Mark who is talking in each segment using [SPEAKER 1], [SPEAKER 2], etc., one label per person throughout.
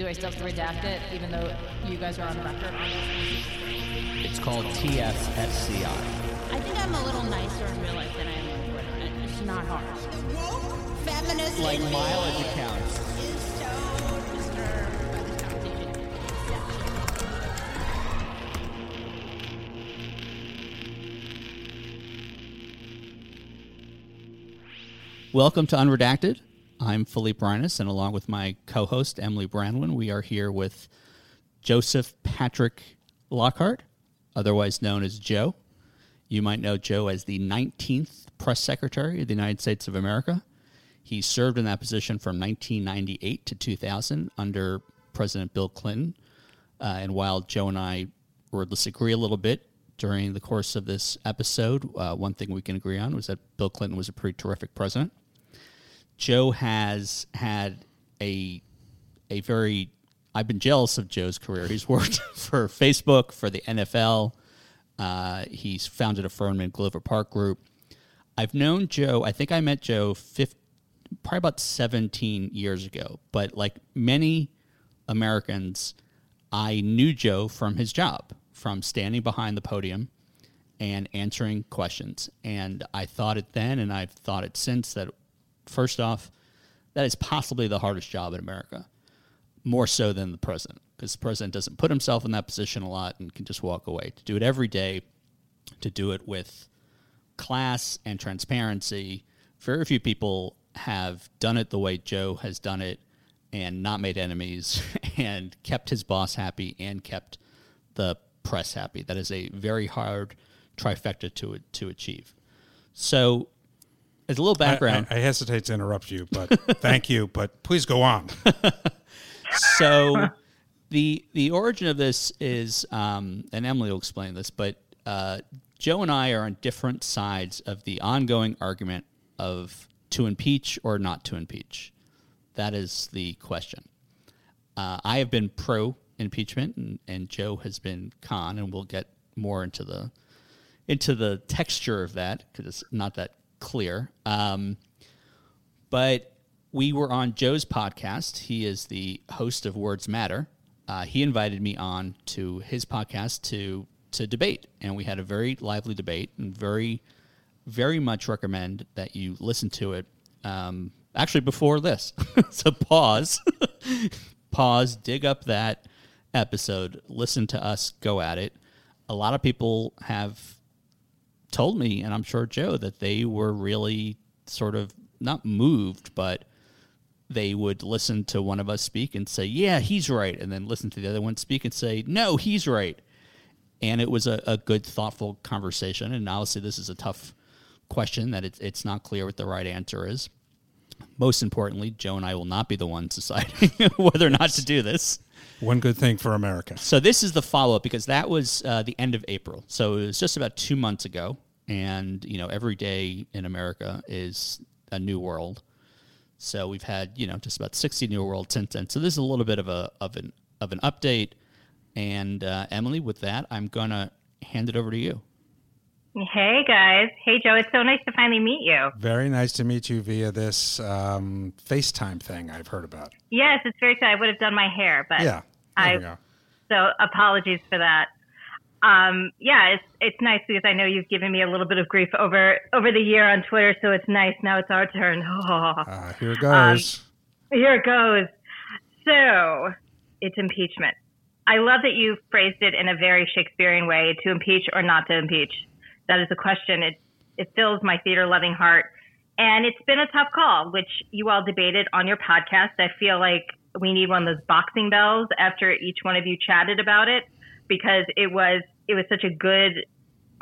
[SPEAKER 1] Do I still have to redact it, even though you guys are on record?
[SPEAKER 2] It's called TFSCI.
[SPEAKER 1] I think I'm a little nicer in real life than I am on Twitter. It's not hard.
[SPEAKER 3] Feminist
[SPEAKER 2] Like mileage accounts.
[SPEAKER 3] is so
[SPEAKER 1] Disturbed by this conversation.
[SPEAKER 2] Welcome to Unredacted. I'm Philippe Reines, and along with my co host, Emily Brandwin, we are here with Joseph Patrick Lockhart, otherwise known as Joe. You might know Joe as the 19th Press Secretary of the United States of America. He served in that position from 1998 to 2000 under President Bill Clinton. Uh, and while Joe and I were disagree a little bit during the course of this episode, uh, one thing we can agree on was that Bill Clinton was a pretty terrific president. Joe has had a a very I've been jealous of Joe's career. He's worked for Facebook, for the NFL. Uh, he's founded a firm in Glover Park Group. I've known Joe. I think I met Joe 50, probably about 17 years ago. But like many Americans, I knew Joe from his job, from standing behind the podium and answering questions. And I thought it then, and I've thought it since that first off, that is possibly the hardest job in America, more so than the president, because the president doesn't put himself in that position a lot and can just walk away. To do it every day, to do it with class and transparency, very few people have done it the way Joe has done it and not made enemies and kept his boss happy and kept the press happy. That is a very hard trifecta to to achieve. So, as a little
[SPEAKER 4] I-
[SPEAKER 2] background,
[SPEAKER 4] I, I hesitate to interrupt you, but thank you. But please go on.
[SPEAKER 2] so the the origin of this is, um, and Emily will explain this, but uh, Joe and I are on different sides of the ongoing argument of to impeach or not to impeach. That is the question. Uh, I have been pro impeachment, and, and Joe has been con, and we'll get more into the into the texture of that because it's not that clear. Um, but we were on Joe's podcast. He is the host of Words Matter. Uh, he invited me on to his podcast to to debate, and we had a very lively debate, and very, very much recommend that you listen to it. Um, actually, before this, so pause, pause, dig up that episode, listen to us go at it. A lot of people have told me, and I'm sure Joe, that they were really sort of not moved, but they would listen to one of us speak and say, "Yeah, he's right," and then listen to the other one speak and say, "No, he's right." And it was a, a good, thoughtful conversation. And obviously, this is a tough question that it's it's not clear what the right answer is. Most importantly, Joe and I will not be the ones deciding whether or not to do this.
[SPEAKER 4] One good thing for America.
[SPEAKER 2] So this is the follow up because that was uh, the end of April. So it was just about two months ago, and you know every day in America is a new world. So we've had you know just about sixty new world since then. So this is a little bit of a of an of an update. And uh, Emily, with that, I'm gonna hand it over to you.
[SPEAKER 5] Hey guys. Hey Joe. It's so nice to finally meet you.
[SPEAKER 4] Very nice to meet you via this um, FaceTime thing I've heard about.
[SPEAKER 5] Yes, it's very exciting. I would have done my hair, but
[SPEAKER 4] Yeah.
[SPEAKER 5] I so apologies for that. Um, yeah, it's it's nice because I know you've given me a little bit of grief over over the year on Twitter, so it's nice. Now it's our turn.
[SPEAKER 4] Uh, here it goes.
[SPEAKER 5] Here it goes. So it's impeachment. I love that you phrased it in a very Shakespearean way to impeach or not to impeach. That is a question. It, it fills my theater loving heart. And it's been a tough call, which you all debated on your podcast. I feel like we need one of those boxing bells after each one of you chatted about it because it was it was such a good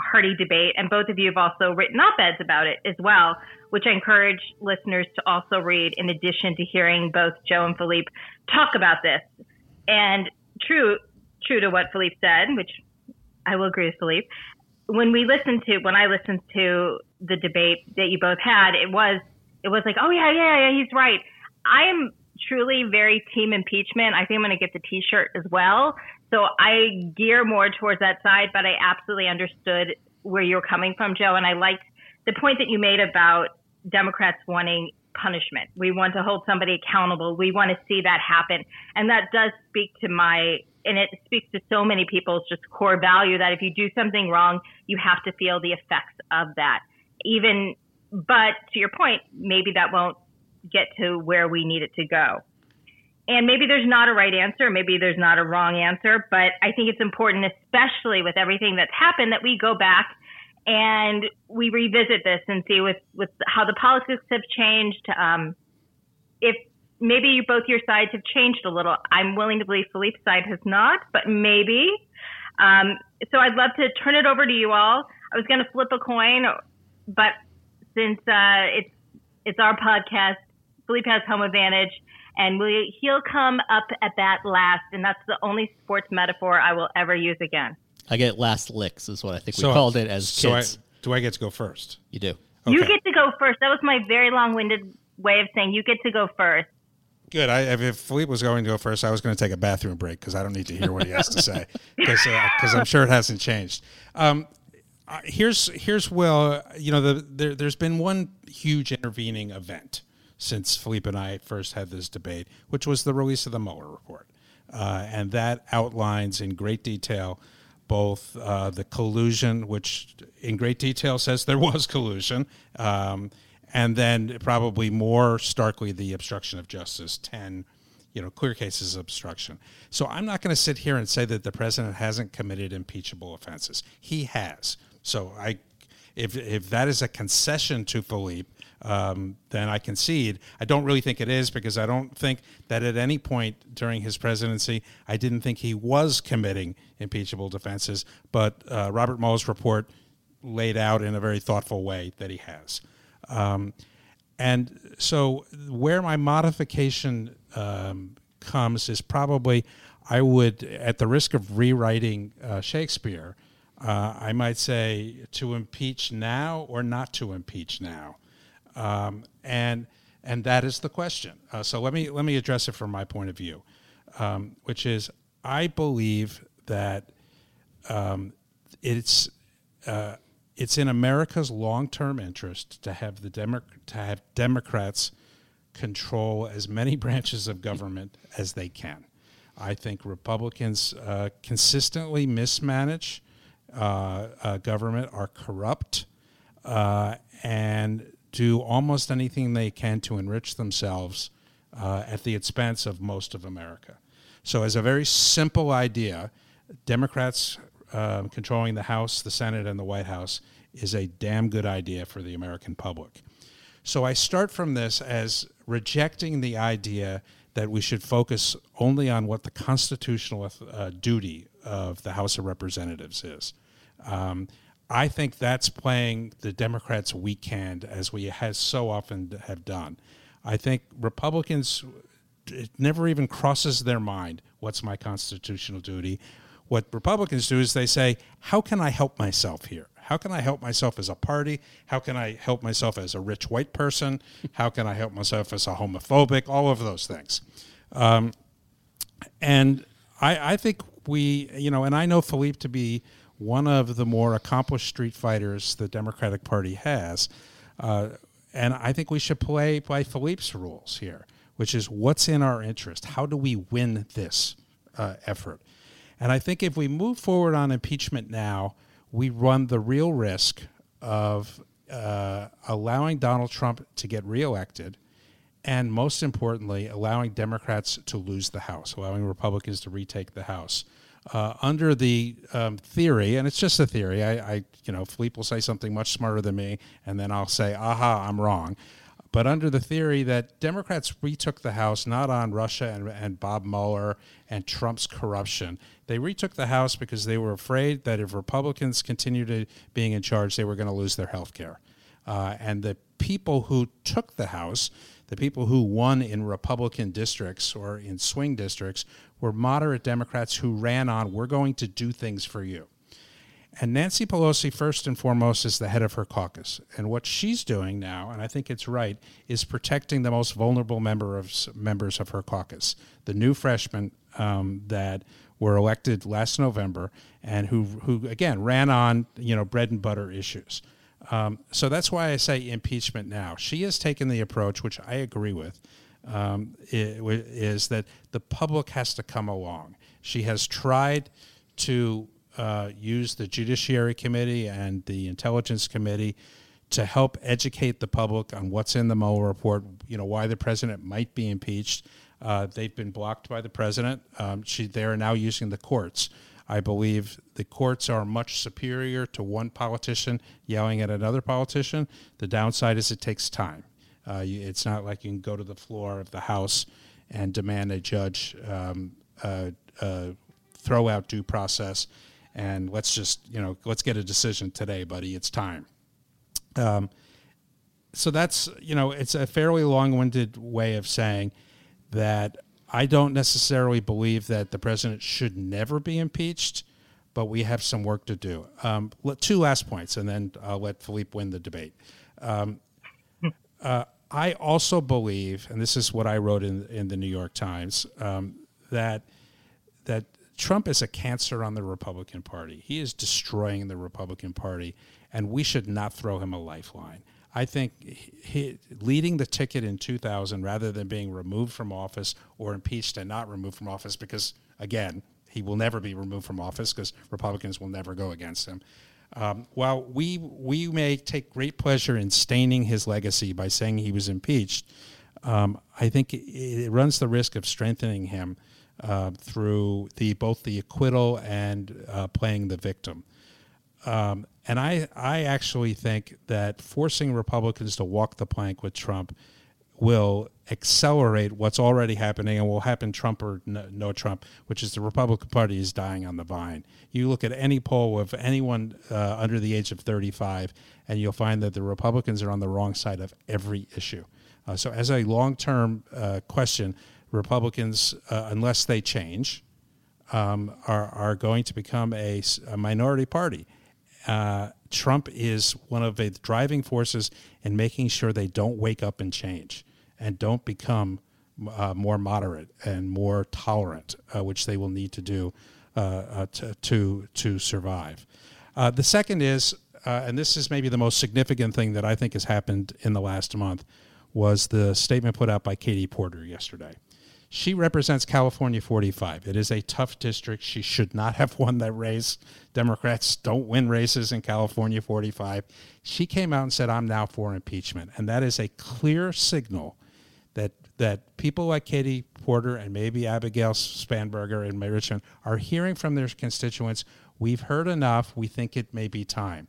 [SPEAKER 5] hearty debate and both of you have also written op-eds about it as well which i encourage listeners to also read in addition to hearing both joe and philippe talk about this and true true to what philippe said which i will agree with philippe when we listened to when i listened to the debate that you both had it was it was like oh yeah yeah yeah he's right i am truly very team impeachment i think i'm going to get the t-shirt as well so I gear more towards that side, but I absolutely understood where you're coming from, Joe. And I liked the point that you made about Democrats wanting punishment. We want to hold somebody accountable. We want to see that happen. And that does speak to my, and it speaks to so many people's just core value that if you do something wrong, you have to feel the effects of that. Even, but to your point, maybe that won't get to where we need it to go. And maybe there's not a right answer, maybe there's not a wrong answer, but I think it's important, especially with everything that's happened, that we go back and we revisit this and see with, with how the politics have changed. Um, if maybe you, both your sides have changed a little, I'm willing to believe Philippe's side has not, but maybe. Um, so I'd love to turn it over to you all. I was going to flip a coin, but since uh, it's it's our podcast, Philippe has home advantage, and we, he'll come up at that last, and that's the only sports metaphor I will ever use again.
[SPEAKER 2] I get last licks is what I think we called it as
[SPEAKER 4] so I,
[SPEAKER 2] kids.
[SPEAKER 4] do I get to go first?
[SPEAKER 2] you do.
[SPEAKER 5] You get to go first. That was my very long-winded way of saying you get to go first.
[SPEAKER 4] Good. I, if- Philippe was going to go first, I was going to take a bathroom break because I don't need to hear what he has to say because I'm sure it hasn't changed. Um, uh, here's here's well, you know, the, there, there's been one huge intervening event since Philippe and I first had this debate, which was the release of the Mueller report, uh, and that outlines in great detail both uh, the collusion, which in great detail says there was collusion, um, and then probably more starkly the obstruction of justice, 10 you know, clear cases of obstruction. So I'm not going to sit here and say that the president hasn't committed impeachable offenses. He has. So I, if if that is a concession to Philippe, um, then I concede. I don't really think it is because I don't think that at any point during his presidency I didn't think he was committing impeachable defenses. But uh, Robert Mueller's report laid out in a very thoughtful way that he has. Um, and so, where my modification um, comes is probably I would, at the risk of rewriting uh, Shakespeare, uh, I might say to impeach now or not to impeach now, um, and and that is the question. Uh, so let me let me address it from my point of view, um, which is I believe that um, it's uh, it's in America's long-term interest to have the Demo- to have Democrats control as many branches of government as they can. I think Republicans uh, consistently mismanage uh, uh, government, are corrupt, uh, and do almost anything they can to enrich themselves uh, at the expense of most of America. So, as a very simple idea, Democrats um, controlling the House, the Senate, and the White House is a damn good idea for the American public. So I start from this as rejecting the idea that we should focus only on what the constitutional uh, duty of the House of Representatives is. Um, I think that's playing the Democrats' weak hand, as we has so often have done. I think Republicans, it never even crosses their mind what's my constitutional duty. What Republicans do is they say, how can I help myself here? How can I help myself as a party? How can I help myself as a rich white person? How can I help myself as a homophobic? All of those things. Um, and I, I think we, you know, and I know Philippe to be one of the more accomplished street fighters the Democratic Party has. Uh, and I think we should play by Philippe's rules here, which is what's in our interest? How do we win this uh, effort? And I think if we move forward on impeachment now, we run the real risk of uh, allowing Donald Trump to get reelected, and most importantly, allowing Democrats to lose the House, allowing Republicans to retake the House. Uh, under the um, theory, and it's just a theory, I, I, you know, Philippe will say something much smarter than me, and then I'll say, aha, I'm wrong. But under the theory that Democrats retook the House not on Russia and, and Bob Mueller and Trump's corruption, they retook the House because they were afraid that if Republicans continued to being in charge, they were going to lose their health care. Uh, and the people who took the House, the people who won in Republican districts or in swing districts, were moderate Democrats who ran on, we're going to do things for you. And Nancy Pelosi, first and foremost, is the head of her caucus. And what she's doing now, and I think it's right, is protecting the most vulnerable member of, members of her caucus, the new freshmen um, that were elected last November and who, who again, ran on you know bread and butter issues. Um, so that's why I say impeachment now. She has taken the approach, which I agree with, um, is that the public has to come along. She has tried to uh, use the Judiciary Committee and the Intelligence Committee to help educate the public on what's in the Mueller report. You know why the president might be impeached. Uh, they've been blocked by the president. Um, she, they are now using the courts. I believe the courts are much superior to one politician yelling at another politician. The downside is it takes time. Uh, you, it's not like you can go to the floor of the House and demand a judge um, uh, uh, throw out due process and let's just you know let's get a decision today, buddy. It's time. Um, so that's you know it's a fairly long-winded way of saying that I don't necessarily believe that the president should never be impeached, but we have some work to do. Um, two last points, and then I'll let Philippe win the debate. Um, uh, I also believe, and this is what I wrote in in the New York Times, um, that that Trump is a cancer on the Republican Party. He is destroying the Republican Party, and we should not throw him a lifeline. I think he, leading the ticket in 2000 rather than being removed from office or impeached and not removed from office, because again, he will never be removed from office because Republicans will never go against him. Um, while we we may take great pleasure in staining his legacy by saying he was impeached, um, I think it, it runs the risk of strengthening him uh, through the both the acquittal and uh, playing the victim. Um, and I, I actually think that forcing Republicans to walk the plank with Trump will accelerate what's already happening and will happen Trump or no, no Trump, which is the Republican Party is dying on the vine. You look at any poll of anyone uh, under the age of 35, and you'll find that the Republicans are on the wrong side of every issue. Uh, so, as a long term uh, question, Republicans, uh, unless they change, um, are, are going to become a minority party. Uh, Trump is one of the driving forces in making sure they don't wake up and change and don't become uh, more moderate and more tolerant, uh, which they will need to do uh, uh, to, to, to survive. The second is, and this is maybe the most significant thing that I think has happened in the last month, was the statement put out by Katie Porter yesterday. She represents California 45. It is a tough district. She should not have won that race. Democrats don't win races in California 45. She came out and said, I'm now for impeachment. And that is a clear signal that that people like Katie Porter and maybe Abigail Spanberger and Mary Richmond are hearing from their constituents, we've heard enough, we think it may be time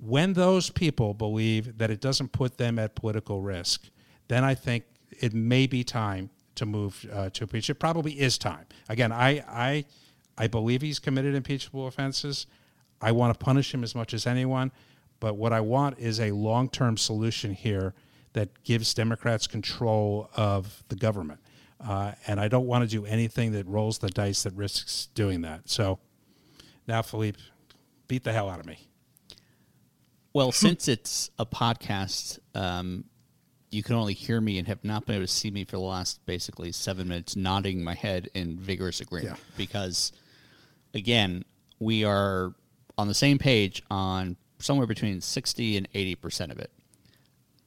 [SPEAKER 4] when those people believe that it doesn't put them at political risk, then I think it may be time to move uh, to impeach. It probably is time. Again, I, I, I believe he's committed impeachable offenses. I want to punish him as much as anyone, but what I want is a long-term solution here that gives Democrats control of the government. Uh, and I don't want to do anything that rolls the dice that risks doing that. So now, Philippe, beat the hell out of me.
[SPEAKER 2] Well, since it's a podcast, um, you can only hear me and have not been able to see me for the last basically seven minutes, nodding my head in vigorous agreement.
[SPEAKER 4] Yeah.
[SPEAKER 2] Because, again, we are on the same page on somewhere between 60 and 80% of it.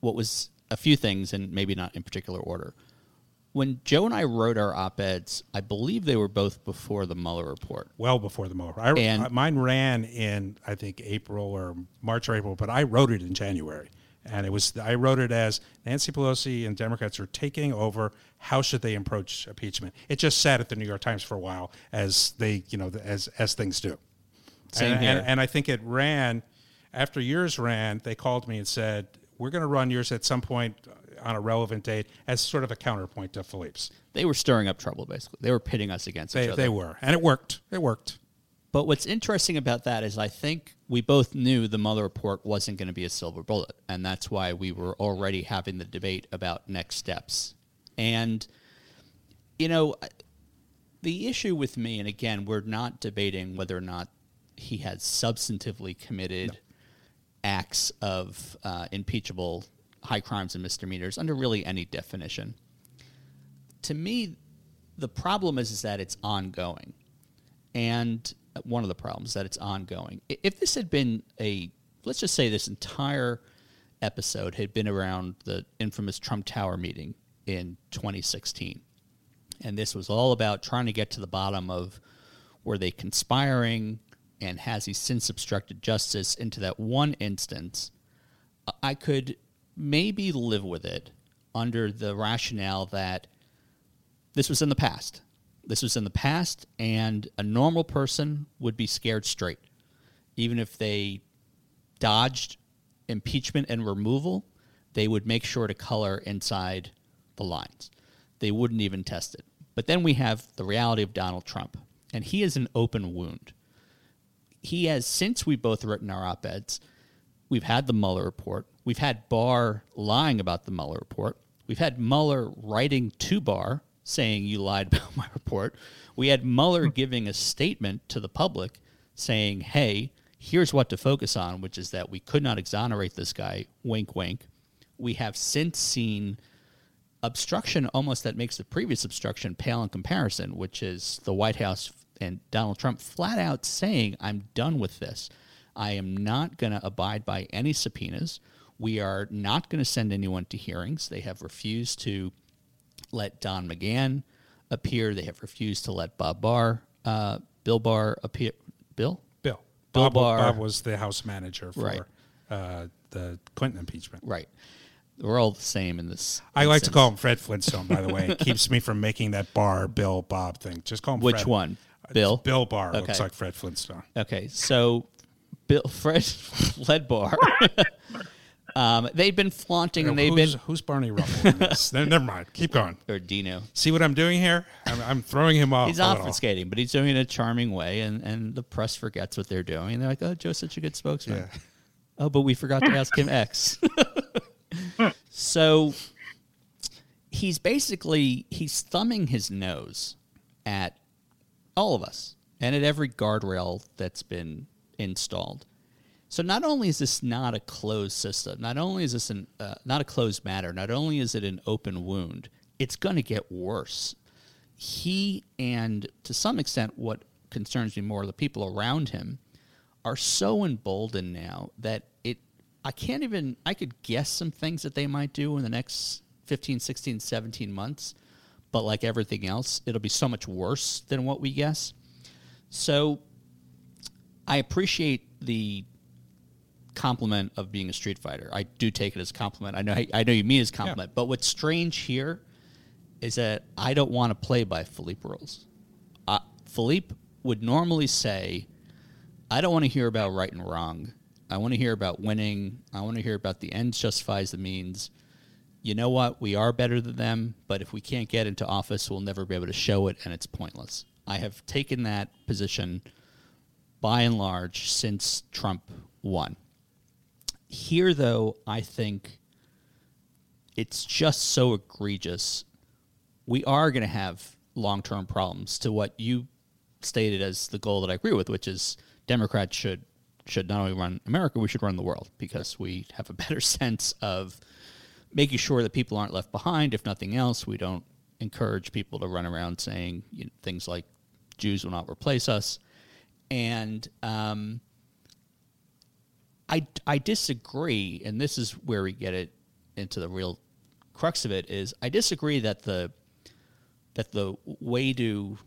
[SPEAKER 2] What was a few things, and maybe not in particular order. When Joe and I wrote our op eds, I believe they were both before the Mueller report.
[SPEAKER 4] well before the Mueller. I,
[SPEAKER 2] And-
[SPEAKER 4] mine ran in I think April or March or April, but I wrote it in January, and it was I wrote it as Nancy Pelosi and Democrats are taking over. How should they approach impeachment? It just sat at the New York Times for a while as they you know as as things do.
[SPEAKER 2] Same
[SPEAKER 4] and,
[SPEAKER 2] here.
[SPEAKER 4] And, and I think it ran after yours ran. They called me and said we're going to run yours at some point on a relevant date as sort of a counterpoint to Philippe's.
[SPEAKER 2] They were stirring up trouble, basically. They were pitting us against
[SPEAKER 4] They
[SPEAKER 2] each other.
[SPEAKER 4] they were, and it worked. It worked.
[SPEAKER 2] But what's interesting about that is I think we both knew the Mueller report wasn't going to be a silver bullet. And that's why we were already having the debate about next steps. And, you know, the issue with me, and again, we're not debating whether or not he had substantively committed acts of uh, impeachable high crimes and misdemeanors under really any definition. To me, the problem is, is that it's ongoing and one of the problems that it's ongoing. If this had been a let's just say this entire episode had been around the infamous Trump Tower meeting in 2016. And this was all about trying to get to the bottom of were they conspiring and has he since obstructed justice into that one instance. I could maybe live with it under the rationale that this was in the past. This was in the past, and a normal person would be scared straight. Even if they dodged impeachment and removal, they would make sure to color inside the lines. They wouldn't even test it. But then we have the reality of Donald Trump, and he is an open wound. He has, since we both written our op eds, we've had the Mueller report, we've had Barr lying about the Mueller report, we've had Mueller writing to Barr saying you lied about my report, we had Mueller hmm. giving a statement to the public saying, hey, here's what to focus on, which is that we could not exonerate this guy, wink, wink. We have since seen obstruction almost that makes the previous obstruction pale in comparison, which is the White House and Donald Trump flat out saying, I'm done with this. I am not going to abide by any subpoenas. We are not going to send anyone to hearings. They have refused to let Don McGahn appear. They have refused to let Bob Barr, uh, Bill Barr appear. Bill?
[SPEAKER 4] Bill.
[SPEAKER 2] Bill
[SPEAKER 4] Bob,
[SPEAKER 2] Barr.
[SPEAKER 4] Bob was the House manager for
[SPEAKER 2] Right.
[SPEAKER 4] uh, the Clinton impeachment.
[SPEAKER 2] Right. We're all the same in this.
[SPEAKER 4] I like to call him Fred Flintstone, by the way. It keeps me from making that Barr, Bill, Bob thing. Just call him
[SPEAKER 2] Which
[SPEAKER 4] Fred.
[SPEAKER 2] one? Bill?
[SPEAKER 4] Bill Barr
[SPEAKER 2] Okay.
[SPEAKER 4] looks like Fred Flintstone.
[SPEAKER 2] Okay, so Bill Fred Ledbar. um, they've been flaunting and they've
[SPEAKER 4] who's,
[SPEAKER 2] been
[SPEAKER 4] who's Barney Rubble in this? Ne- Never mind. Keep going.
[SPEAKER 2] or Dino.
[SPEAKER 4] See what I'm doing here? I'm, I'm throwing him off.
[SPEAKER 2] He's
[SPEAKER 4] a
[SPEAKER 2] obfuscating, but he's doing it in a charming way, and, and the press forgets what they're doing. And they're like, "Oh, Joe's such a good spokesman."
[SPEAKER 4] Yeah.
[SPEAKER 2] Oh, but we forgot to ask him X. so he's basically he's thumbing his nose at all of us and at every guardrail that's been installed. So not only is this not a closed system, not only is this an, uh, not a closed matter, not only is it an open wound, it's going to get worse. He and to some extent, what concerns me more, the people around him are so emboldened now that it I can't even I could guess some things that they might do in the next 15, 16, 17 months, but like everything else, it'll be so much worse than what we guess. So I appreciate the compliment of being a street fighter. I do take it as a compliment. I know I know you mean it as a compliment, but what's strange here is that I don't want to play by Philippe rules. Uh, Philippe would normally say, I don't want to hear about right and wrong. I want to hear about winning. I want to hear about the ends justifies the means. You know what? We are better than them, but if we can't get into office, we'll never be able to show it, and it's pointless. I have taken that position by and large since Trump won. Here, though, I think it's just so egregious. We are going to have long term problems to what you stated as the goal that I agree with, which is Democrats should should not only run America, we should run the world because we have a better sense of making sure that people aren't left behind. If nothing else, we don't encourage people to run around saying you know, things like Jews will not replace us. And um, I, I disagree, and this is where we get it into the real crux of it is I disagree that the that the way to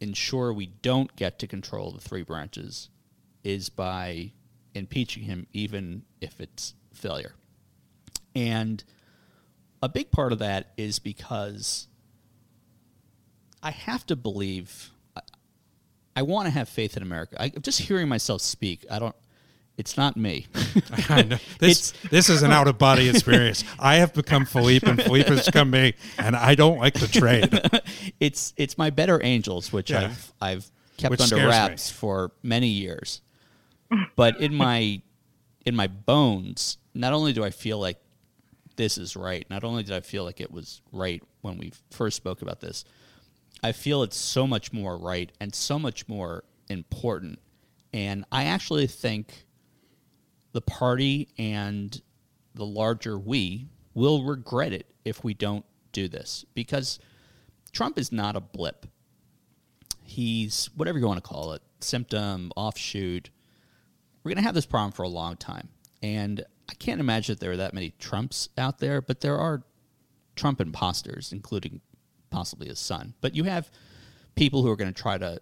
[SPEAKER 2] ensure we don't get to control the three branches is by impeaching him even if it's failure. And a big part of that is because I have to believe I, I want to have faith in America. I, am just hearing myself speak, I don't it's not me.
[SPEAKER 4] I know. This this is an out of body experience. I have become Philippe, and Philippe has become me, and I don't like the trade.
[SPEAKER 2] it's it's my better angels, which
[SPEAKER 4] Yeah.
[SPEAKER 2] I've I've kept
[SPEAKER 4] Which
[SPEAKER 2] under
[SPEAKER 4] scares me.
[SPEAKER 2] wraps for many years. But in my in my bones, not only do I feel like this is right, not only did I feel like it was right when we first spoke about this, I feel it's so much more right and so much more important. And I actually think the party and the larger we will regret it if we don't do this because Trump is not a blip. He's whatever you want to call it, symptom, offshoot. we're going to have this problem for a long time. And I can't imagine that there are that many Trumps out there, but there are Trump imposters, including possibly his son. But you have people who are going to try to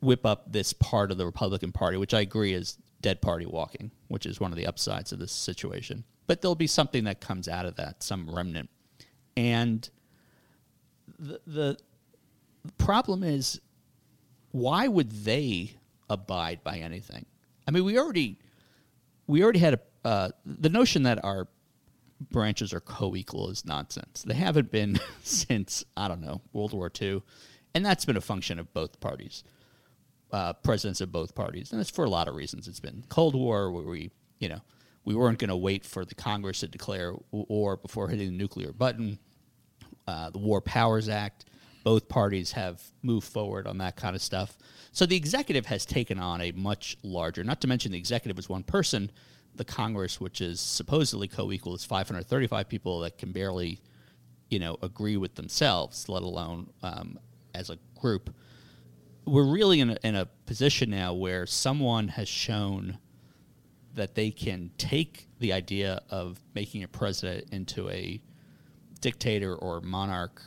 [SPEAKER 2] whip up this part of the Republican Party, which I agree is dead party walking, which is one of the upsides of this situation. But there'll be something that comes out of that, some remnant. And the, the problem is, why would they abide by anything? I mean, we already we already had a uh, the notion that our branches are co-equal is nonsense. They haven't been since I don't know World War II, and that's been a function of both parties, uh, presidents of both parties, and it's for a lot of reasons. It's been Cold War where we you know we weren't going to wait for the Congress to declare war before hitting the nuclear button. Uh, the War Powers Act. Both parties have moved forward on that kind of stuff. So the executive has taken on a much larger, not to mention the executive is one person, the Congress, which is supposedly co-equal, is 535 people that can barely, you know, agree with themselves, let alone um, as a group. We're really in a, in a position now where someone has shown that they can take the idea of making a president into a dictator or monarch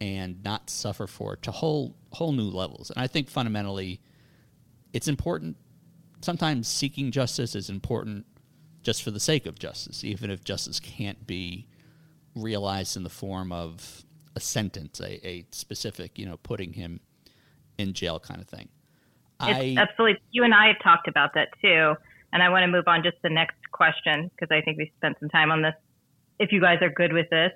[SPEAKER 2] and not suffer for it to whole whole new levels. And I think fundamentally, it's important. Sometimes seeking justice is important just for the sake of justice, even if justice can't be realized in the form of a sentence, a, a specific, you know, putting him in jail kind of thing.
[SPEAKER 5] I, absolutely. You and I have talked about that too, and I want to move on just to the next question because I think we spent some time on this. If you guys are good with this,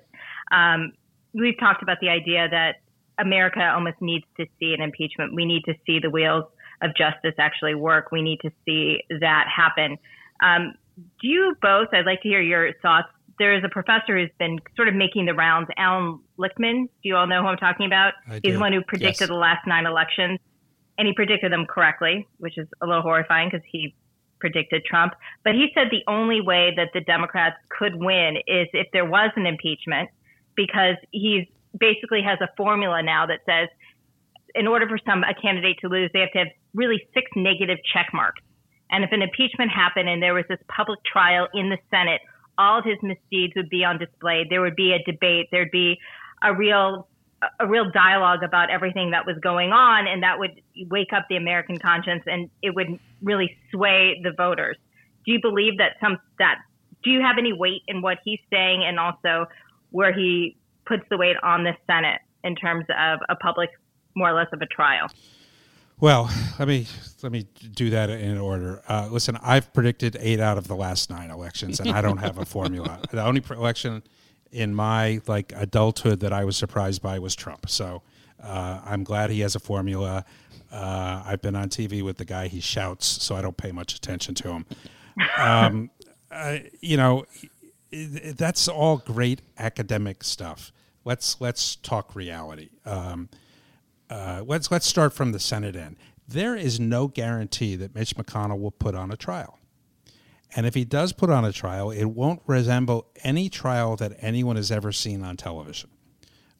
[SPEAKER 5] um, we've talked about the idea that America almost needs to see an impeachment. We need to see the wheels of justice actually work. We need to see that happen. Um, do you both? I'd like to hear your thoughts. There is a professor who's been sort of making the rounds, Alan Lichtman. Do you all know who I'm talking about?
[SPEAKER 4] I
[SPEAKER 5] He's
[SPEAKER 4] do.
[SPEAKER 5] the one who predicted
[SPEAKER 2] Yes.
[SPEAKER 5] the last nine elections, and he predicted them correctly, which is a little horrifying because he predicted Trump. But he said the only way that the Democrats could win is if there was an impeachment, because he's basically has a formula now that says in order for some a candidate to lose, they have to have really six negative check marks. And if an impeachment happened and there was this public trial in the Senate, all of his misdeeds would be on display. There would be a debate. There'd be a real a real dialogue about everything that was going on, and that would wake up the American conscience, and it would really sway the voters. Do you believe that some that do you have any weight in what he's saying, and also where he puts the weight on the Senate in terms of a public, more or less of a trial?
[SPEAKER 4] Well, let me let me do that in order. Uh, listen, I've predicted eight out of the last nine elections, and I don't have a formula. The only election in my like adulthood that I was surprised by was Trump. So uh, I'm glad he has a formula. Uh, I've been on TV with the guy he shouts, so I don't pay much attention to him. Um, you know, that's all great academic stuff. Let's let's talk reality. Um, uh, let's let's start from the Senate end. There is no guarantee that Mitch McConnell will put on a trial, and if he does put on a trial, it won't resemble any trial that anyone has ever seen on television.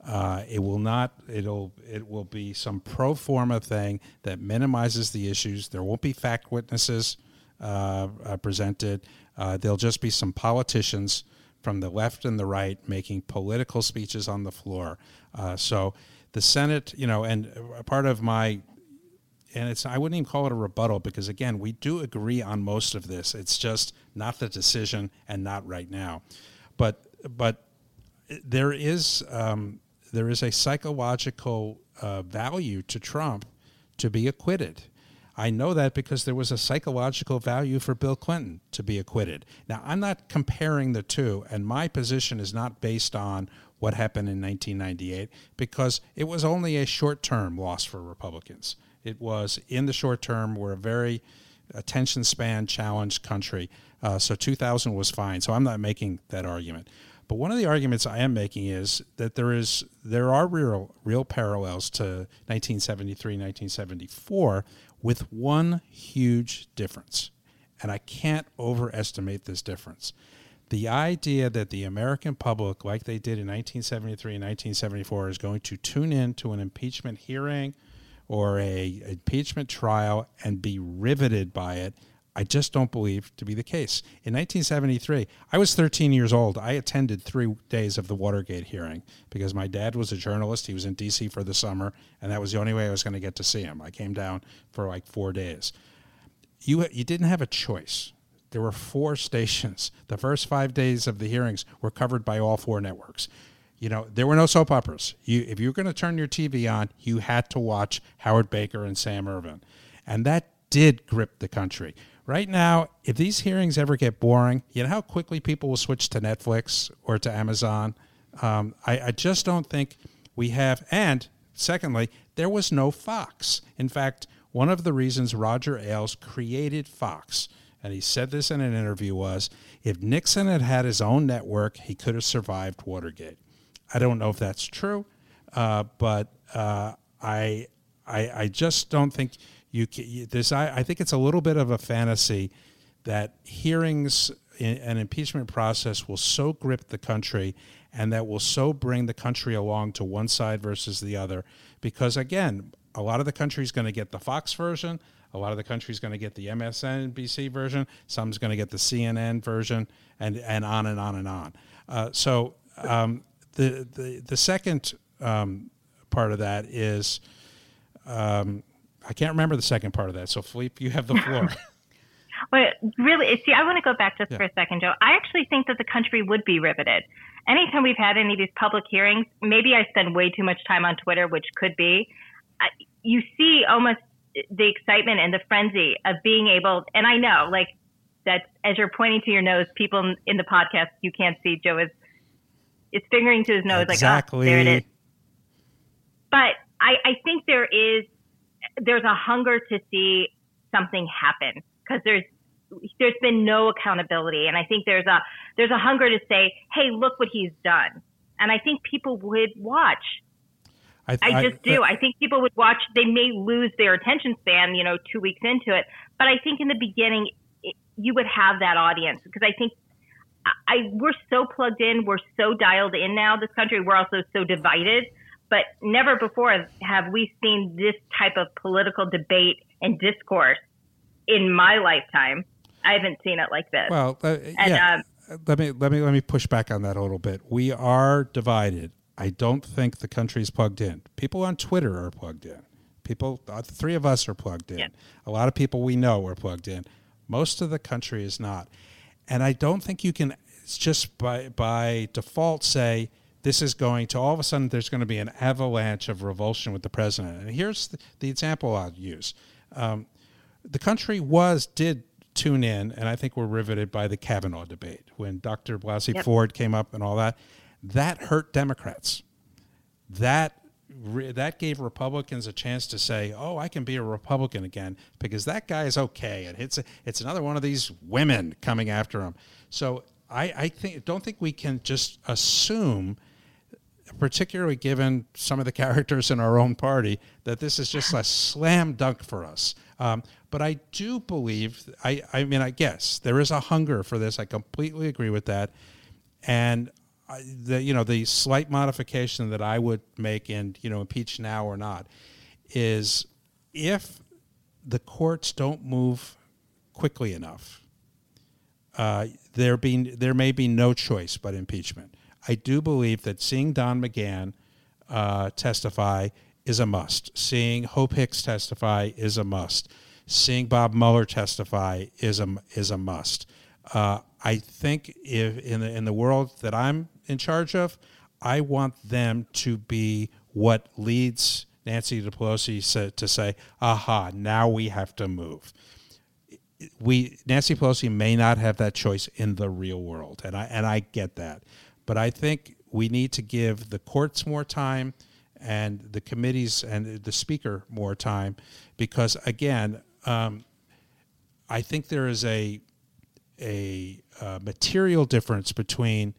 [SPEAKER 4] Uh, it will not. It'll. It will be some pro forma thing that minimizes the issues. There won't be fact witnesses uh, uh, presented. Uh, there'll just be some politicians from the left and the right making political speeches on the floor. Uh, so the Senate, you know, and a part of my and it's I wouldn't even call it a rebuttal because again we do agree on most of this. It's just not the decision and not right now, but but there is um, there is a psychological uh, value to Trump to be acquitted. I know that because there was a psychological value for Bill Clinton to be acquitted. Now, I'm not comparing the two, and my position is not based on what happened in 1998 because it was only a short term loss for Republicans. It was in the short term, we're a very attention span challenged country. Uh, so 2000 was fine. So I'm not making that argument. But one of the arguments I am making is that there is there are real real parallels to 1973, 1974, with one huge difference, and I can't overestimate this difference. The idea that the American public, like they did in 1973 and 1974, is going to tune in to an impeachment hearing or a impeachment trial and be riveted by it, I just don't believe to be the case. In 1973, I was 13 years old. I attended three days of the Watergate hearing because my dad was a journalist. He was in D.C. for the summer, and that was the only way I was going to get to see him. I came down for like four days. You, you didn't have a choice. There were four stations. The first five days of the hearings were covered by all four networks. You know, there were no soap operas. You, if you were going to turn your TV on, you had to watch Howard Baker and Sam Ervin. And that did grip the country. Right now, if these hearings ever get boring, you know how quickly people will switch to Netflix or to Amazon? Um, I, I just don't think we have. And secondly, there was no Fox. In fact, one of the reasons Roger Ailes created Fox, and he said this in an interview, was if Nixon had had his own network, he could have survived Watergate. I don't know if that's true, uh, but uh, I, I, I just don't think you, can, this. I, I think it's a little bit of a fantasy that hearings in an impeachment process will so grip the country and that will so bring the country along to one side versus the other because again a lot of the country is going to get the fox version a lot of the country is going to get the msnbc version some's going to get the cnn version and, and on and on and on uh, so um, the, the, the second um, part of that is um, I can't remember the second part of that. So, Philippe, you have the floor.
[SPEAKER 5] Well, really, see, I want to go back just
[SPEAKER 4] Yeah.
[SPEAKER 5] for a second, Joe. I actually think that the country would be riveted. Anytime we've had any of these public hearings, maybe I spend way too much time on Twitter, which could be. I, you see almost the excitement and the frenzy of being able, and I know, like, that as you're pointing to your nose, people in the podcast, you can't see Joe is is fingering to his nose, ah,
[SPEAKER 4] exactly.
[SPEAKER 5] like, oh, there it is. But I, I think there is there's a hunger to see something happen because there's there's been no accountability, and I think there's a there's a hunger to say, hey, look what he's done, and I think people would watch. I just do. I think people would watch. They may lose their attention span, you know, two weeks into it. But I think in the beginning, it, you would have that audience because I think I, I we're so plugged in, we're so dialed in now. This country, we're also so divided. But never before have we seen this type of political debate and discourse in my lifetime. I haven't seen it like this.
[SPEAKER 4] Well, uh,
[SPEAKER 5] And,
[SPEAKER 4] yeah. let me let me let me push back on that a little bit. We are divided. I don't think the country's plugged in. People on Twitter are plugged in. People, uh, the three of us are plugged in.
[SPEAKER 5] Yeah.
[SPEAKER 4] A lot of people we know are plugged in. Most of the country is not. And I don't think you can it's just by by default say this is going to all of a sudden there's going to be an avalanche of revulsion with the president. And here's the, the example I'll use. Um, the country was did tune in, and I think we're riveted by the Kavanaugh debate when Dr. Blasey
[SPEAKER 5] Yep.
[SPEAKER 4] Ford came up and all that. That hurt Democrats. That that gave Republicans a chance to say, "Oh, I can be a Republican again because that guy is okay." And it's it's another one of these women coming after him. So I, I think don't think we can just assume particularly given some of the characters in our own party, that this is just a slam dunk for us. Um, but I do believe, I, I mean, I guess there is a hunger for this. I completely agree with that. And I, the, you know, the slight modification that I would make in, you know, impeach now or not is if the courts don't move quickly enough, uh, there be there may be no choice but impeachment. I do believe that seeing Don McGahn uh, testify is a must. Seeing Hope Hicks testify is a must. Seeing Bob Mueller testify is a is a must. Uh, I think if in the in the world that I'm in charge of, I want them to be what leads Nancy Pelosi to say, "Aha! Now we have to move." we Nancy Pelosi may not have that choice in the real world, and I and I get that, but I think we need to give the courts more time and the committees and the speaker more time because again, um, I think there is a a uh, material difference between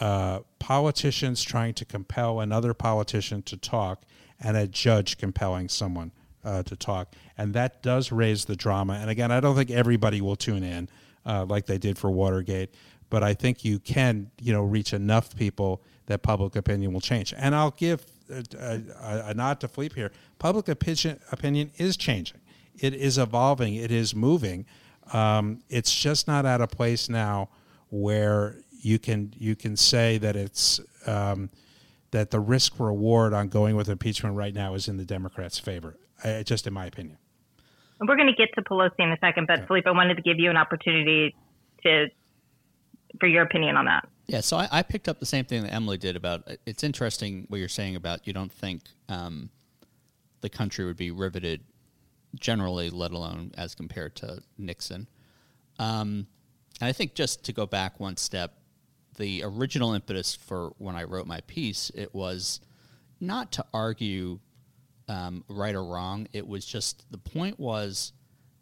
[SPEAKER 4] uh, politicians trying to compel another politician to talk and a judge compelling someone uh, to talk. And that does raise the drama. And again, I don't think everybody will tune in uh, like they did for Watergate, but I think you can, you know, reach enough people that public opinion will change. And I'll give a, a, a nod to Philippe here. Public opinion, opinion is changing. It is evolving. It is moving. Um, it's just not at a place now where you can you can say that it's um, that the risk reward on going with impeachment right now is in the Democrats' favor. I, just in my opinion.
[SPEAKER 5] And we're going to get to Pelosi in a second, but Philippe, I wanted to give you an opportunity to for your opinion on that.
[SPEAKER 2] Yeah, so I, I, picked up the same thing that Emily did about. It's interesting what you're saying about you don't think um, the country would be riveted generally, let alone as compared to Nixon. Um, and I think just to go back one step, the original impetus for when I wrote my piece, it was not to argue um, right or wrong. It was just the point was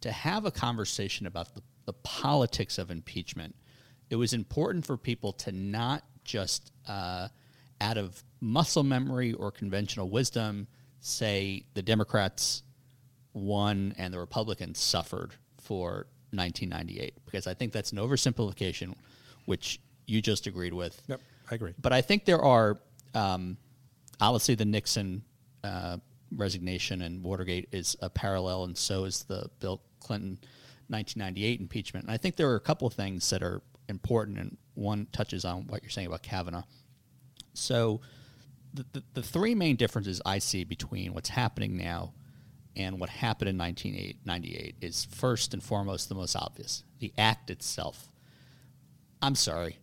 [SPEAKER 2] to have a conversation about the, the politics of impeachment. It was important for people to not just uh, out of muscle memory or conventional wisdom say the Democrats won and the Republicans suffered for 1998 because I think that's an oversimplification, which you just agreed with.
[SPEAKER 4] Yep, I agree.
[SPEAKER 2] But I think there are um, obviously the Nixon uh, resignation and Watergate is a parallel, and so is the Bill Clinton 1998 impeachment. And I think there are a couple of things that are important, and one touches on what you're saying about Kavanaugh. So, the, the, the three main differences I see between what's happening now and what happened in 1998 is first and foremost the most obvious the act itself. I'm sorry.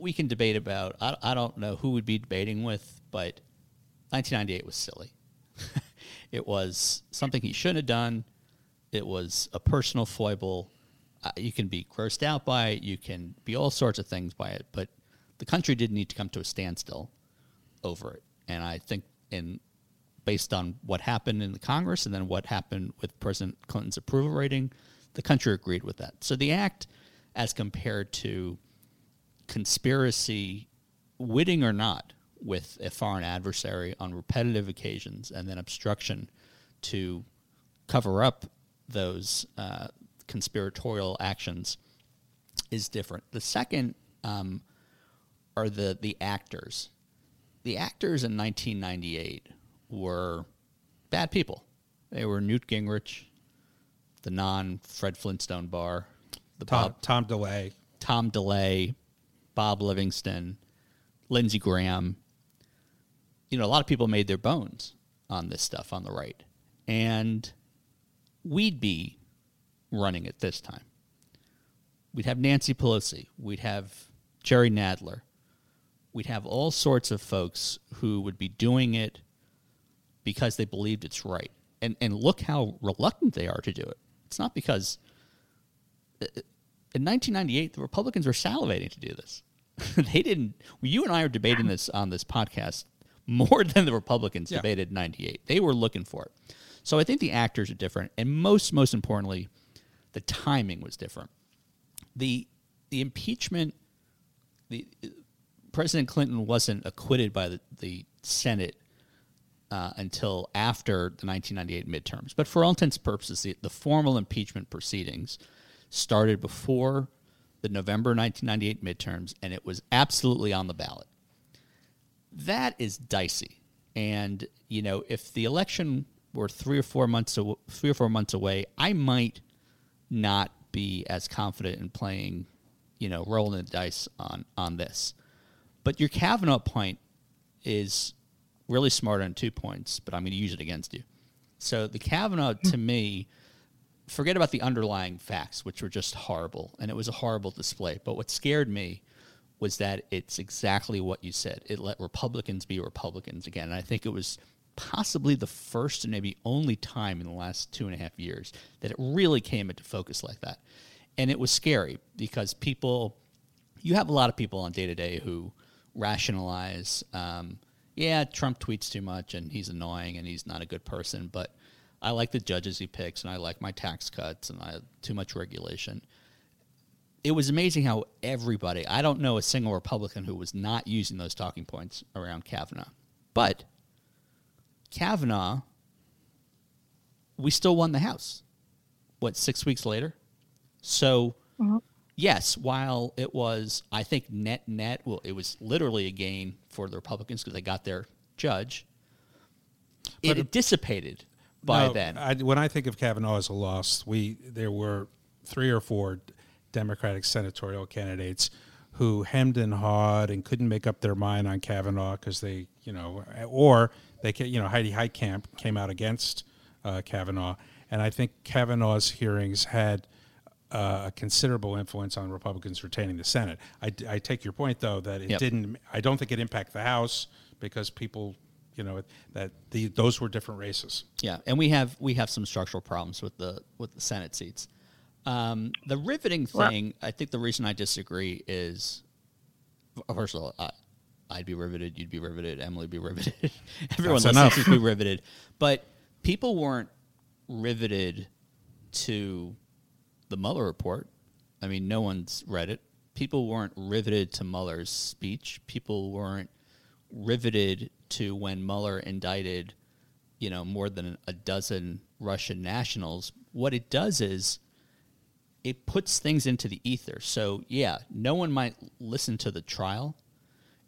[SPEAKER 2] We can debate about, I, I don't know who would be debating with, but 1998 was silly. it was something he shouldn't have done. It was a personal foible. Uh, you can be grossed out by it. You can be all sorts of things by it. But the country did need to come to a standstill over it. And I think, in based on what happened in the Congress and then what happened with President Clinton's approval rating, the country agreed with that. So the act, as compared to conspiracy, witting or not, with a foreign adversary on repetitive occasions and then obstruction to cover up those uh, conspiratorial actions is different. The second um, are the, the actors. The actors in 1998 were bad people. They were Newt Gingrich, the non Fred Flintstone Barr, the
[SPEAKER 4] Tom,
[SPEAKER 2] Bob,
[SPEAKER 4] Tom DeLay,
[SPEAKER 2] Tom DeLay, Bob Livingston, Lindsey Graham, you know, a lot of people made their bones on this stuff on the right. And we'd be running it this time. We'd have Nancy Pelosi. We'd have Jerry Nadler. We'd have all sorts of folks who would be doing it because they believed it's right. And, and look how reluctant they are to do it. It's not because uh, in 1998, the Republicans were salivating to do this. they didn't. You and I are debating this on this podcast more than the Republicans yeah. debated in 98. They were looking for it. So I think the actors are different. And most, most importantly, the timing was different. The, the impeachment, the, President Clinton wasn't acquitted by the, the Senate uh, until after the 1998 midterms. But for all intents and purposes, the, the formal impeachment proceedings started before the November 1998 midterms, and it was absolutely on the ballot that is dicey. And you know, if the election were three or four months aw- three or four months away, I might not be as confident in playing, you know, rolling the dice on on this. But your Kavanaugh point is really smart on two points, but I'm going to use it against you. So the Kavanaugh to me, forget about the underlying facts, which were just horrible, and it was a horrible display. But what scared me was that it's exactly what you said. It let Republicans be Republicans again. And I think it was possibly the first and maybe only time in the last two and a half years that it really came into focus like that. And it was scary because people, you have a lot of people on day to day who rationalize, um, yeah, Trump tweets too much and he's annoying and he's not a good person, but I like the judges he picks and I like my tax cuts and I too much regulation it was amazing how everybody, I don't know a single Republican who was not using those talking points around Kavanaugh. But Kavanaugh, we still won the House. What, six weeks later? So, mm-hmm. yes, while it was, I think, net net, well, it was literally a gain for the Republicans because they got their judge, it, it dissipated by
[SPEAKER 4] no,
[SPEAKER 2] then.
[SPEAKER 4] I, when I think of Kavanaugh as a loss, we there were three or four Democratic senatorial candidates who hemmed and hawed and couldn't make up their mind on Kavanaugh because they, you know, or they, you know, Heidi Heitkamp came out against uh, Kavanaugh, and I think Kavanaugh's hearings had uh, a considerable influence on Republicans retaining the Senate. I, I take your point though that it
[SPEAKER 2] Yep.
[SPEAKER 4] didn't. I don't think it impacted the House because people, you know, that the those were different races.
[SPEAKER 2] Yeah, and we have we have some structural problems with the with the Senate seats. Um, the riveting
[SPEAKER 5] Well-
[SPEAKER 2] thing, I think the reason I disagree is, first of all, I, I'd be riveted, you'd be riveted, Emily would be riveted, everyone
[SPEAKER 4] That's
[SPEAKER 2] listening
[SPEAKER 4] enough.
[SPEAKER 2] would be riveted. But people weren't riveted to the Mueller report. I mean, no one's read it. People weren't riveted to Mueller's speech. People weren't riveted to when Mueller indicted, you know, more than a dozen Russian nationals. What it does is it puts things into the ether. So, yeah, no one might listen to the trial.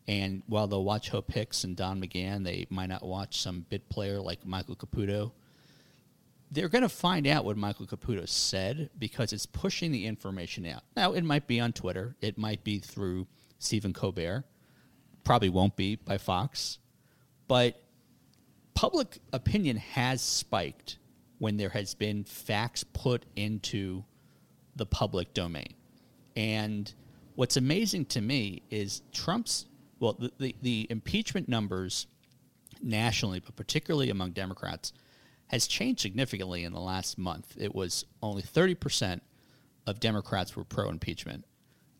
[SPEAKER 2] And while they'll watch Hope Hicks and Don McGahn, they might not watch some bit player like Michael Caputo they're going to find out what Michael Caputo said because it's pushing the information out. Now, it might be on Twitter, it might be through Stephen Colbert, probably won't be by Fox, but public opinion has spiked when there has been facts put into the public domain. And what's amazing to me is Trump's, well, the, the, the impeachment numbers nationally, but particularly among Democrats, has changed significantly in the last month. It was only 30% of Democrats were pro impeachment,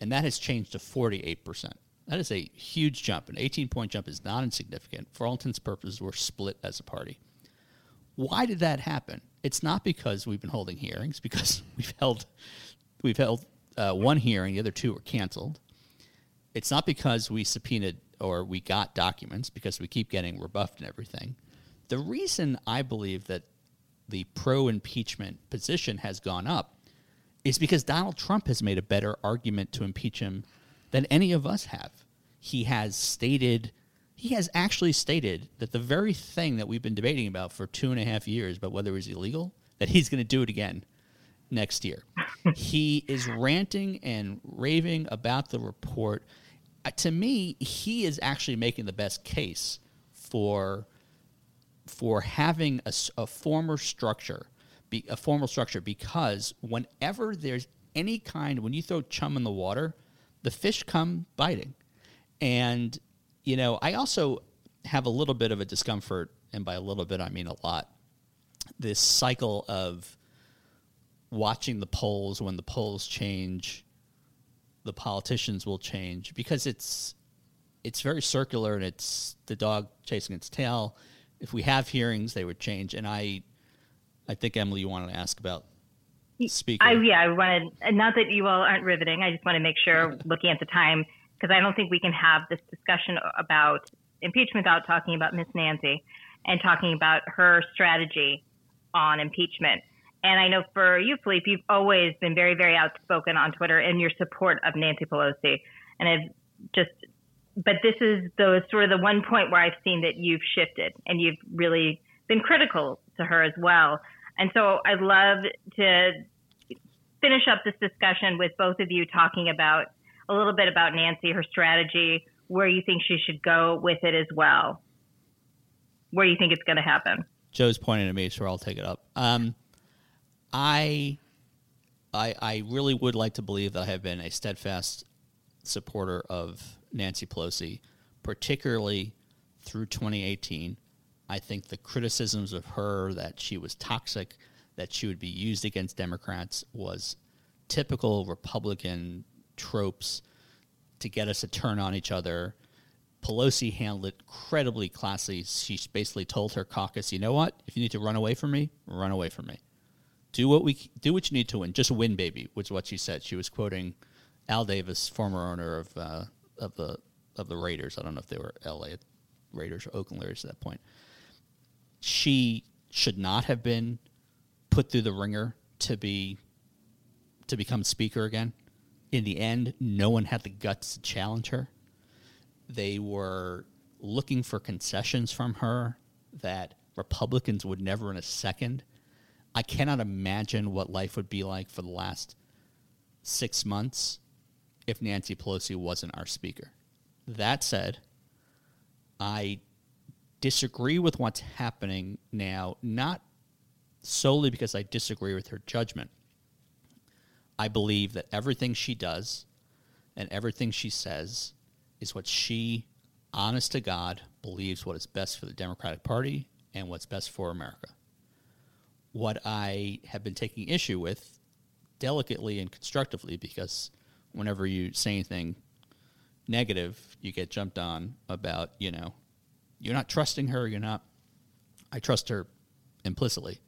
[SPEAKER 2] and that has changed to 48%. That is a huge jump. An 18 point jump is not insignificant. For all intents and purposes, we're split as a party. Why did that happen? It's not because we've been holding hearings, because we've held we've held uh, one hearing, the other two were canceled. It's not because we subpoenaed or we got documents, because we keep getting rebuffed and everything. The reason I believe that the pro impeachment position has gone up is because Donald Trump has made a better argument to impeach him than any of us have. He has stated, he has actually stated that the very thing that we've been debating about for two and a half years about whether it was illegal, that he's going to do it again next year. he is ranting and raving about the report. Uh, to me, he is actually making the best case for for having a, a former structure, be, a formal structure, because whenever there's any kind, when you throw chum in the water, the fish come biting. And, you know, I also have a little bit of a discomfort, and by a little bit, I mean a lot, this cycle of watching the polls when the polls change, the politicians will change because it's it's very circular and it's the dog chasing its tail. If we have hearings, they would change. And I, I think Emily, you wanted to ask about speaker.
[SPEAKER 5] I, yeah, I wanted, not that you all aren't riveting. I just want to make sure, looking at the time, because I don't think we can have this discussion about impeachment without talking about Miss Nancy and talking about her strategy on impeachment. And I know for you, Philippe, you've always been very, very outspoken on Twitter in your support of Nancy Pelosi. And it just, but this is the sort of the one point where I've seen that you've shifted and you've really been critical to her as well. And so I'd love to finish up this discussion with both of you talking about a little bit about Nancy, her strategy, where you think she should go with it as well, where you think it's going to happen.
[SPEAKER 2] Joe's pointing at me, so I'll take it up. Um, I, I, I really would like to believe that I have been a steadfast supporter of Nancy Pelosi, particularly through 2018. I think the criticisms of her that she was toxic, that she would be used against Democrats, was typical Republican tropes to get us to turn on each other. Pelosi handled it incredibly classy. She basically told her caucus, "You know what? If you need to run away from me, run away from me. Do what we do what you need to win. Just win, baby." Was what she said. She was quoting Al Davis, former owner of uh, of the of the Raiders. I don't know if they were L.A. Raiders or Oakland Raiders at that point. She should not have been put through the ringer to be to become speaker again. In the end, no one had the guts to challenge her. They were looking for concessions from her that Republicans would never in a second. I cannot imagine what life would be like for the last six months if Nancy Pelosi wasn't our speaker. That said, I disagree with what's happening now, not solely because I disagree with her judgment. I believe that everything she does and everything she says is what she, honest to God, believes what is best for the Democratic Party and what's best for America. What I have been taking issue with, delicately and constructively, because whenever you say anything negative, you get jumped on about, you know, you're not trusting her, you're not. I trust her implicitly.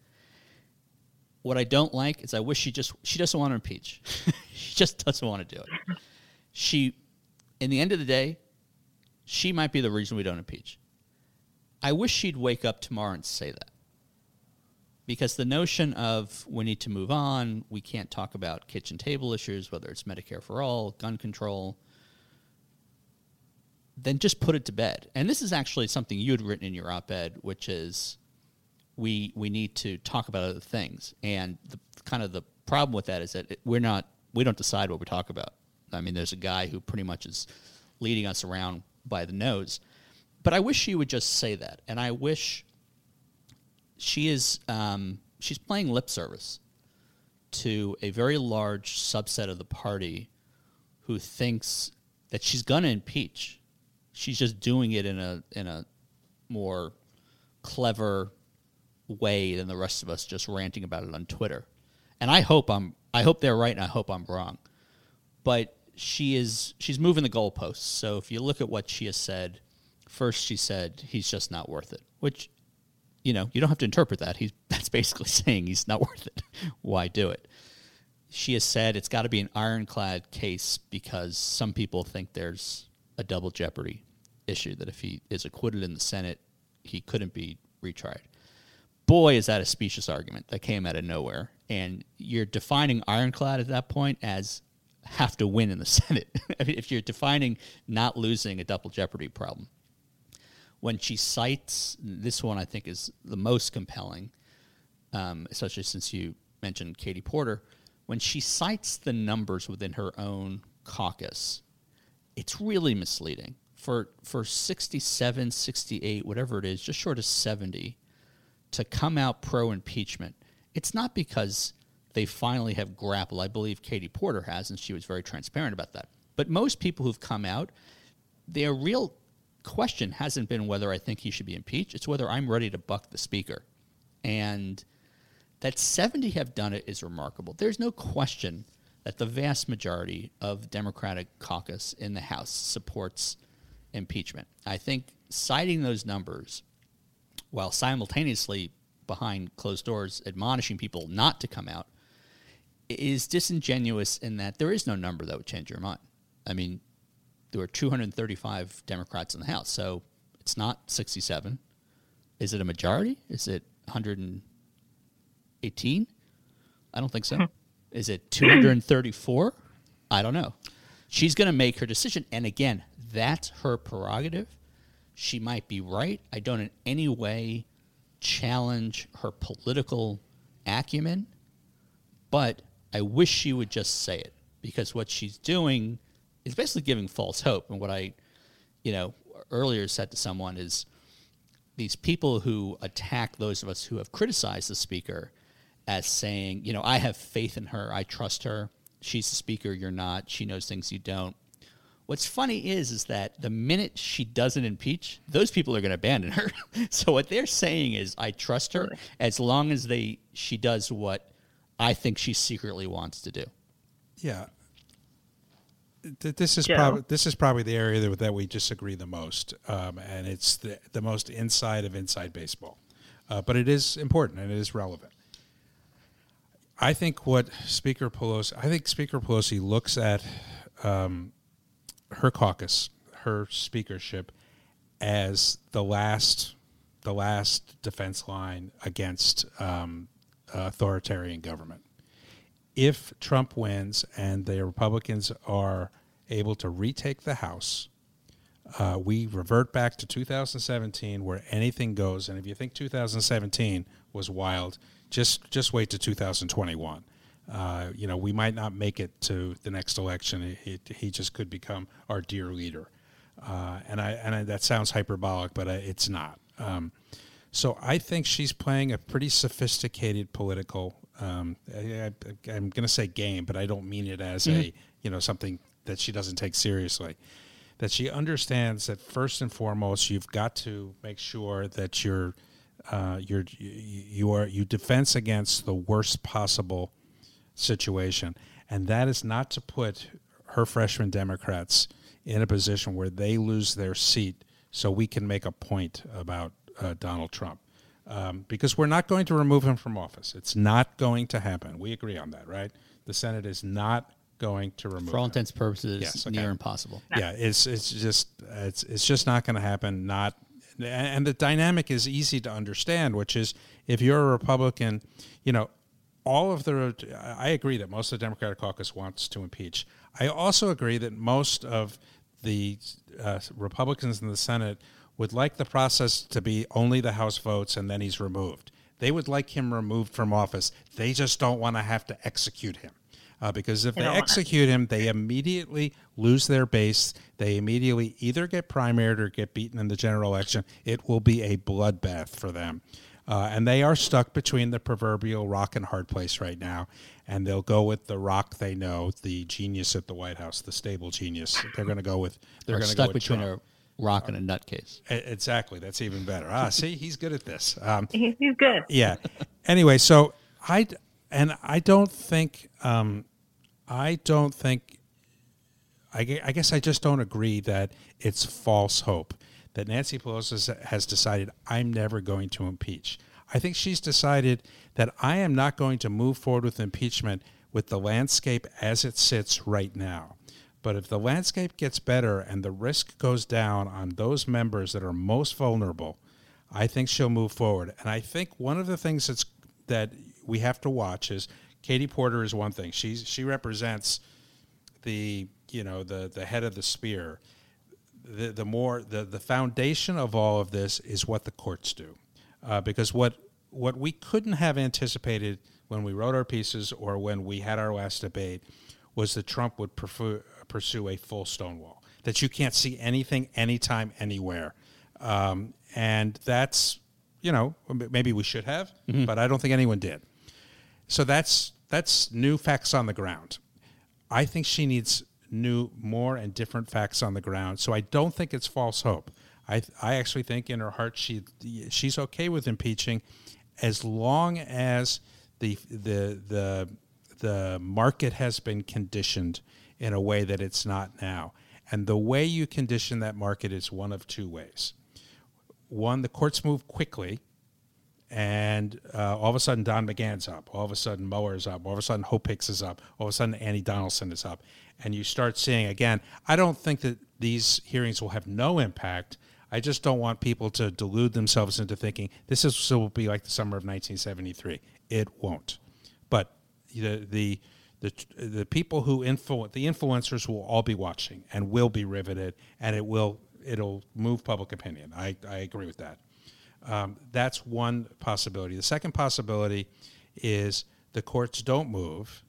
[SPEAKER 2] What I don't like is I wish she just she doesn't want to impeach. she just doesn't want to do it. She in the end of the day, she might be the reason we don't impeach. I wish she'd wake up tomorrow and say that. Because the notion of we need to move on, we can't talk about kitchen table issues, whether it's Medicare for all, gun control, then just put it to bed. And this is actually something you had written in your op-ed, which is we we need to talk about other things. And the kind of the problem with that is that it, we're not we don't decide what we talk about. I mean, there's a guy who pretty much is leading us around by the nose. But I wish she would just say that, and I wish she is um, she's playing lip service to a very large subset of the party who thinks that she's going to impeach she's just doing it in a in a more clever way than the rest of us just ranting about it on Twitter. And I hope I'm I hope they're right and I hope I'm wrong. But she is she's moving the goalposts. So if you look at what she has said, first she said he's just not worth it, which you know, you don't have to interpret that. He's that's basically saying he's not worth it. Why do it? She has said it's got to be an ironclad case because some people think there's a double jeopardy issue that if he is acquitted in the Senate, he couldn't be retried. Boy, is that a specious argument that came out of nowhere. And you're defining ironclad at that point as have to win in the Senate. I mean, if you're defining not losing a double jeopardy problem. When she cites this one, I think is the most compelling, um, especially since you mentioned Katie Porter. When she cites the numbers within her own caucus, it's really misleading. For for 67, 68, whatever it is, just short of 70 to come out pro impeachment. It's not because they finally have grappled. I believe Katie Porter has and she was very transparent about that. But most people who've come out, their real question hasn't been whether I think he should be impeached. It's whether I'm ready to buck the speaker. And that 70 have done it is remarkable. There's no question that the vast majority of Democratic caucus in the House supports impeachment. I think citing those numbers while simultaneously behind closed doors admonishing people not to come out is disingenuous in that there is no number that would change your mind. I mean, there were 235 Democrats in the House, so it's not 67. Is it a majority? Is it 118? I don't think so. Hmm. Is it 234? I don't know. She's going to make her decision. And again, that's her prerogative. She might be right. I don't in any way challenge her political acumen, but I wish she would just say it because what she's doing is basically giving false hope. And what I, you know, earlier said to someone is these people who attack those of us who have criticized the speaker as saying, you know, I have faith in her, I trust her. She's the speaker, you're not. She knows things you don't. What's funny is is that the minute she doesn't impeach, those people are going to abandon her. so what they're saying is, I trust her as long as they she does what I think she secretly wants to do.
[SPEAKER 4] Yeah. Th- This is
[SPEAKER 5] Joe?
[SPEAKER 4] probably this is probably the area that, that we disagree the most, um, and it's the the most inside of inside baseball. Uh, but it is important and it is relevant. I think what Speaker Pelosi, I think Speaker Pelosi looks at um, her caucus, her speakership, as the last, the last defense line against um, authoritarian government. If Trump wins and the Republicans are able to retake the House, uh, we revert back to 2017 where anything goes. And if you think 2017 was wild, just just wait to 2021 Uh, you know, we might not make it to the next election. He, he just could become our dear leader. Uh, and I and I, that sounds hyperbolic, but I, it's not. Um, so I think she's playing a pretty sophisticated political. Um, I, am going to say game, but I don't mean it as a you know something that she doesn't take seriously. That she understands that first and foremost, you've got to make sure that you're uh, you're you are you defense against the worst possible situation, and that is not to put her freshman Democrats in a position where they lose their seat, so we can make a point about uh, Donald Trump. Um, because we're not going to remove him from office. It's not going to happen. We agree on that, right? The Senate is not going to remove.
[SPEAKER 2] For all
[SPEAKER 4] him.
[SPEAKER 2] intents and purposes,
[SPEAKER 4] Yes, okay.
[SPEAKER 2] near impossible.
[SPEAKER 4] Yeah, it's it's just it's it's just not going to happen. Not and the dynamic is easy to understand, which is if you're a Republican, you know, all of the I agree that most of the Democratic caucus wants to impeach. I also agree that most of the uh, Republicans in the Senate would like the process to be only the House votes and then he's removed. They would like him removed from office. They just don't want to have to execute him. Uh, because if they,
[SPEAKER 5] don't
[SPEAKER 4] execute him, they immediately lose their base. They immediately either get primaried or get beaten in the general election. It will be a bloodbath for them. Uh, and they are stuck between the proverbial rock and hard place right now. And they'll go with the rock they know, the genius at the White House, the stable genius. They're going to go with. They're going to
[SPEAKER 2] stuck
[SPEAKER 4] go with
[SPEAKER 2] between
[SPEAKER 4] Trump.
[SPEAKER 2] a rock and a nutcase.
[SPEAKER 4] Exactly. That's even better. Ah, see, he's good at this. Um,
[SPEAKER 5] He's good.
[SPEAKER 4] yeah. Anyway, so I and I don't think um, I don't think I, I guess I just don't agree that it's false hope that Nancy Pelosi has- decided I'm never going to impeach. I think she's decided that I am not going to move forward with impeachment with the landscape as it sits right now. But if the landscape gets better and the risk goes down on those members that are most vulnerable, I think she'll move forward. And I think one of the things that's that we have to watch is Katie Porter is one thing. She's she represents the you know the the head of the spear. The the more the the foundation of all of this is what the courts do, uh, because what what we couldn't have anticipated when we wrote our pieces or when we had our last debate was that Trump would prefer, pursue a full stonewall that you can't see anything anytime anywhere, um, and that's you know maybe we should have, but I don't think anyone did. So that's that's new facts on the ground. I think she needs new, more and different facts on the ground. So I don't think it's false hope. I I actually think in her heart she she's okay with impeaching, as long as the the the the market has been conditioned in a way that it's not now. And the way you condition that market is one of two ways. One, the courts move quickly and uh, all of a sudden Don McGahn's up, all of a sudden Mueller's up, all of a sudden Hope Hicks is up, all of a sudden Annie Donaldson is up, and you start seeing again. I don't think that these hearings will have no impact. I just don't want people to delude themselves into thinking this is will be like the summer of 1973. It won't. But the the the, the people who influence the influencers will all be watching and will be riveted, and it will it'll move public opinion. I, I agree with that. Um, that's one possibility. The second possibility is the courts don't move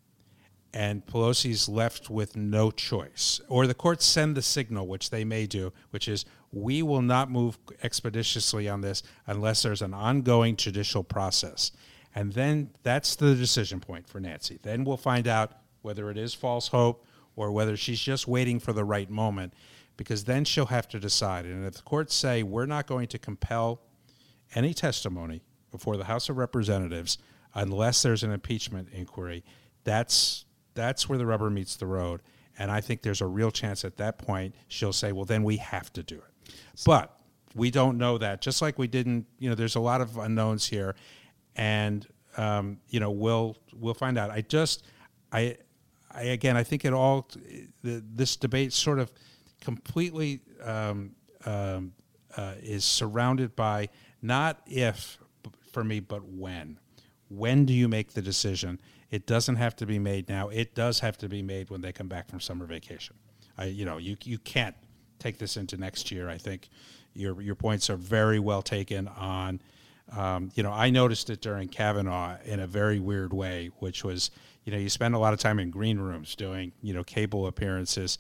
[SPEAKER 4] and Pelosi's left with no choice. Or the courts send the signal, which they may do, which is we will not move expeditiously on this unless there's an ongoing judicial process. And then that's the decision point for Nancy. Then we'll find out whether it is false hope or whether she's just waiting for the right moment, because then she'll have to decide. And if the courts say we're not going to compel any testimony before the House of Representatives unless there's an impeachment inquiry, that's that's where the rubber meets the road. And I think there's a real chance at that point she'll say, well, then we have to do it. But we don't know that. Just like we didn't, you know, there's a lot of unknowns here, and um, you know, we'll we'll find out. I just, I, I again, I think it all, this debate sort of completely um, um, uh, is surrounded by not if for me, but when. When do you make the decision? It doesn't have to be made now. It does have to be made when they come back from summer vacation. I, you know, you you can't take this into next year. I think your your points are very well taken on Um, you know, I noticed it during Kavanaugh in a very weird way, which was, you know, you spend a lot of time in green rooms doing, you know, cable appearances.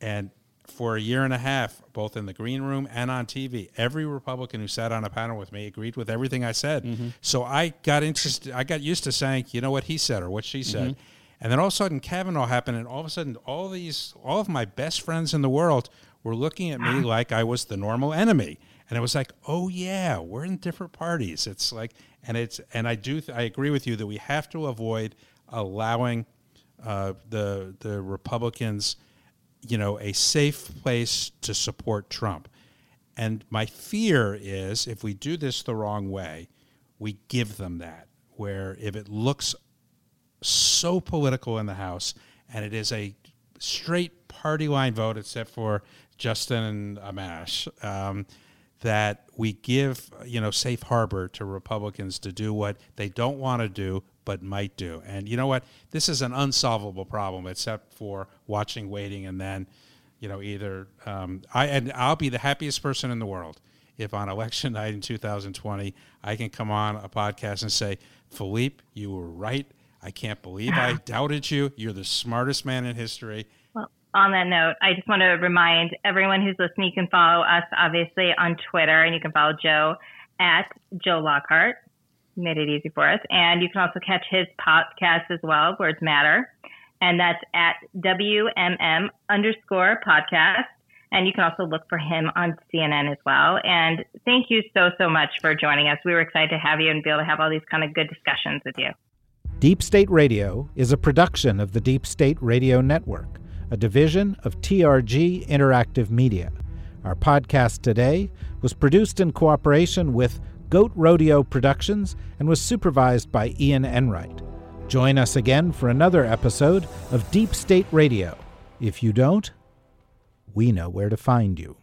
[SPEAKER 4] And for a year and a half, both in the green room and on TV, every Republican who sat on a panel with me agreed with everything I said. So I got interested, I got used to saying, you know what he said or what she said. And then all of a sudden, Kavanaugh happened, and all of a sudden, all these, all of my best friends in the world were looking at me like I was the normal enemy. And it was like, oh yeah, we're in different parties. It's like, and it's, and I do, I agree with you that we have to avoid allowing uh, the the Republicans, you know, a safe place to support Trump. And my fear is if we do this the wrong way, we give them that. Where if it looks so political in the House, and it is a straight party line vote, except for Justin Amash, um, that we give you know safe harbor to Republicans to do what they don't want to do but might do. And you know what? This is an unsolvable problem, except for watching, waiting, and then you know either um, I and I'll be the happiest person in the world if on election night in 2020 I can come on a podcast and say, Philippe, you were right. I can't believe I doubted you. You're the smartest man in history.
[SPEAKER 5] Well, on that note, I just want to remind everyone who's listening, you can follow us obviously on Twitter and you can follow Joe at Joe Lockhart. Made it easy for us. And you can also catch his podcast as well, Words Matter. And that's at WMM underscore podcast. And you can also look for him on CNN as well. And thank you so, so much for joining us. We were excited to have you and be able to have all these kind of good discussions with you.
[SPEAKER 6] Deep State Radio is a production of the Deep State Radio Network, a division of TRG Interactive Media. Our podcast today was produced in cooperation with Goat Rodeo Productions and was supervised by Ian Enright. Join us again for another episode of Deep State Radio. If you don't, we know where to find you.